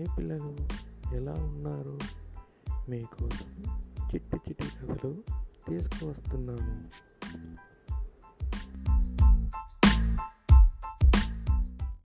పిల్లలు ఎలా ఉన్నారు? మీకోసం చిట్టి చిట్టి కథలు తీసుకువస్తున్నాను.